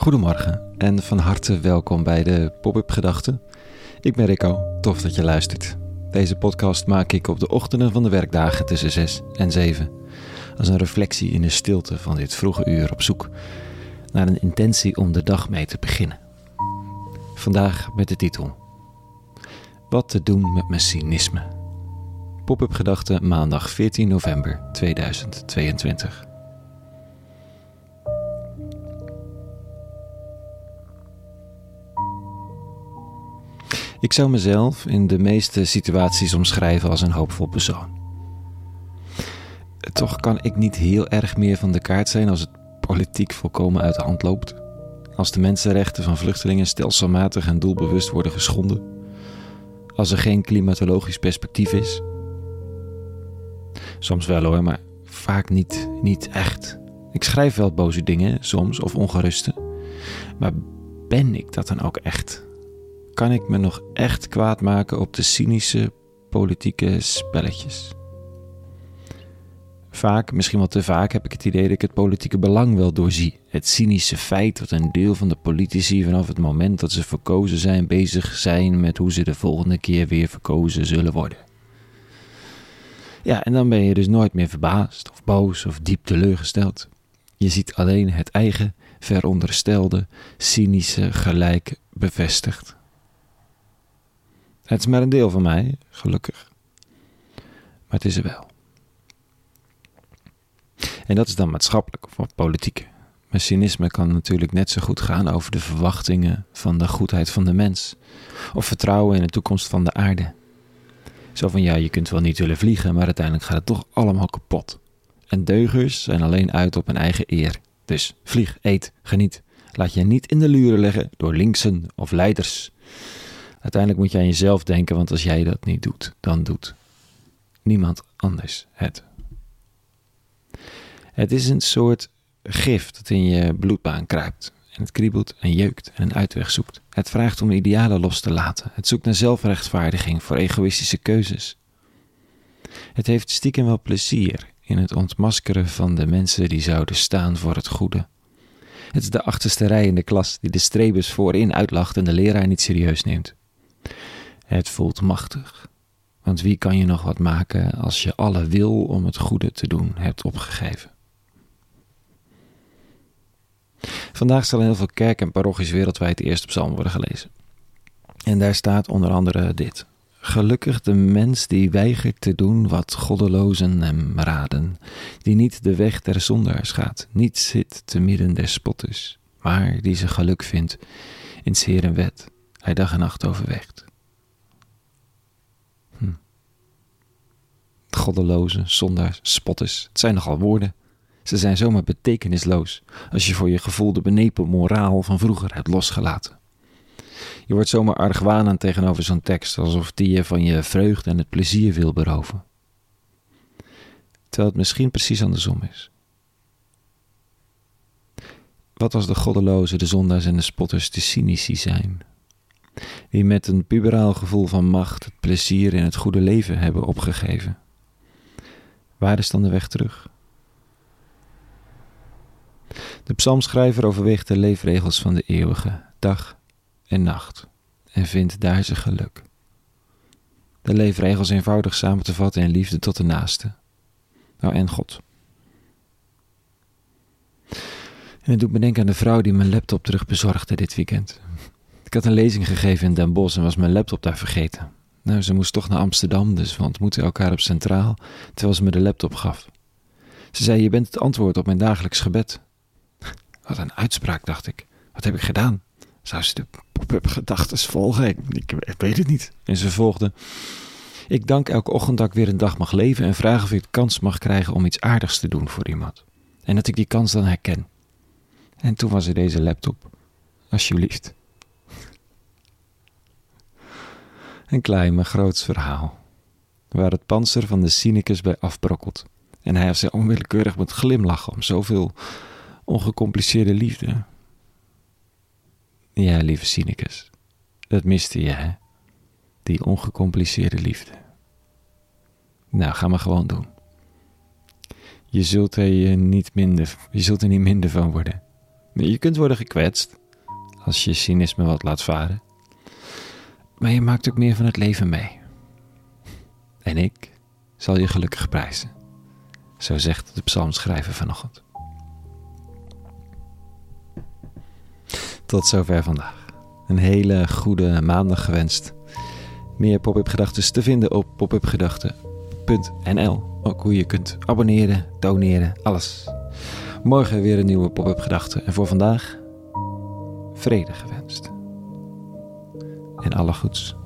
Goedemorgen en van harte welkom bij de Pop-up Gedachten. Ik ben Rico, tof dat je luistert. Deze podcast maak ik op de ochtenden van de werkdagen tussen 6 en 7. Als een reflectie in de stilte van dit vroege uur op zoek naar een intentie om de dag mee te beginnen. Vandaag met de titel Wat te doen met mijn cynisme. Pop-up Gedachten maandag 14 november 2022. Ik zou mezelf in de meeste situaties omschrijven als een hoopvol persoon. Toch kan ik niet heel erg meer van de kaart zijn als het politiek volkomen uit de hand loopt. Als de mensenrechten van vluchtelingen stelselmatig en doelbewust worden geschonden. Als er geen klimatologisch perspectief is. Soms wel hoor, maar vaak niet, niet echt. Ik schrijf wel boze dingen, soms, of ongeruste. Maar ben ik dat dan ook echt? Kan ik me nog echt kwaad maken op de cynische politieke spelletjes. Vaak, misschien wel te vaak, heb ik het idee dat ik het politieke belang wel doorzie. Het cynische feit dat een deel van de politici vanaf het moment dat ze verkozen zijn bezig zijn met hoe ze de volgende keer weer verkozen zullen worden. Ja, en dan ben je dus nooit meer verbaasd of boos of diep teleurgesteld. Je ziet alleen het eigen, veronderstelde, cynische gelijk bevestigd. Het is maar een deel van mij, gelukkig. Maar het is er wel. En dat is dan maatschappelijk of politiek. Maar cynisme kan natuurlijk net zo goed gaan over de verwachtingen van de goedheid van de mens. Of vertrouwen in de toekomst van de aarde. Zo van ja, je kunt wel niet willen vliegen, maar uiteindelijk gaat het toch allemaal kapot. En deugers zijn alleen uit op hun eigen eer. Dus vlieg, eet, geniet. Laat je niet in de luren leggen door linksen of leiders. Uiteindelijk moet je aan jezelf denken, want als jij dat niet doet, dan doet niemand anders het. Het is een soort gif dat in je bloedbaan kruipt. En het kriebelt en jeukt en een uitweg zoekt. Het vraagt om idealen los te laten. Het zoekt naar zelfrechtvaardiging voor egoïstische keuzes. Het heeft stiekem wel plezier in het ontmaskeren van de mensen die zouden staan voor het goede. Het is de achterste rij in de klas die de strebers voorin uitlacht en de leraar niet serieus neemt. Het voelt machtig. Want wie kan je nog wat maken als je alle wil om het goede te doen hebt opgegeven? Vandaag zal in heel veel kerken en parochies wereldwijd de eerste psalm worden gelezen. En daar staat onder andere dit. Gelukkig de mens die weigert te doen wat goddelozen hem raden, die niet de weg der zondaars gaat, niet zit te midden der spotters, maar die zijn geluk vindt in Heeren wet, hij dag en nacht overweegt. Goddelozen, zondaars, spotters. Het zijn nogal woorden. Ze zijn zomaar betekenisloos als je voor je gevoel de benepen moraal van vroeger hebt losgelaten. Je wordt zomaar argwanend tegenover zo'n tekst, alsof die je van je vreugde en het plezier wil beroven. Terwijl het misschien precies andersom is. Wat als de goddelozen, de zondaars en de spotters de cynici zijn? Die met een puberaal gevoel van macht het plezier in het goede leven hebben opgegeven. Waar is dan de weg terug? De psalmschrijver overweegt de leefregels van de eeuwige, dag en nacht, en vindt daar zijn geluk. De leefregels eenvoudig samen te vatten in liefde tot de naaste. Nou en God. En het doet me denken aan de vrouw die mijn laptop terug bezorgde dit weekend. Ik had een lezing gegeven in Den Bosch en was mijn laptop daar vergeten. Nou, ze moest toch naar Amsterdam, dus we ontmoetten elkaar op Centraal, terwijl ze me de laptop gaf. Ze zei, je bent het antwoord op mijn dagelijks gebed. Wat een uitspraak, dacht ik. Wat heb ik gedaan? Zou ze de pop-up gedachten volgen? Ik, ik, weet het niet. En ze volgde. Ik dank elke ochtend dat ik weer een dag mag leven en vraag of ik de kans mag krijgen om iets aardigs te doen voor iemand. En dat ik die kans dan herken. En toen was er deze laptop. Alsjeblieft. Een klein maar groots verhaal, waar het panzer van de cynicus bij afbrokkelt en hij of zij onwillekeurig moet glimlachen om zoveel ongecompliceerde liefde. Ja, lieve cynicus, dat miste je, hè? Die ongecompliceerde liefde. Nou, ga maar gewoon doen. Je zult er, niet minder, je zult er niet minder van worden. Je kunt worden gekwetst als je cynisme wat laat varen. Maar je maakt ook meer van het leven mee. En ik zal je gelukkig prijzen. Zo zegt de psalmschrijver vanochtend. Tot zover vandaag. Een hele goede maandag gewenst. Meer pop-up gedachten te vinden op popupgedachten.nl. Ook hoe je kunt abonneren, doneren, alles. Morgen weer een nieuwe pop-up gedachte. En voor vandaag vrede gewenst. En alle goeds.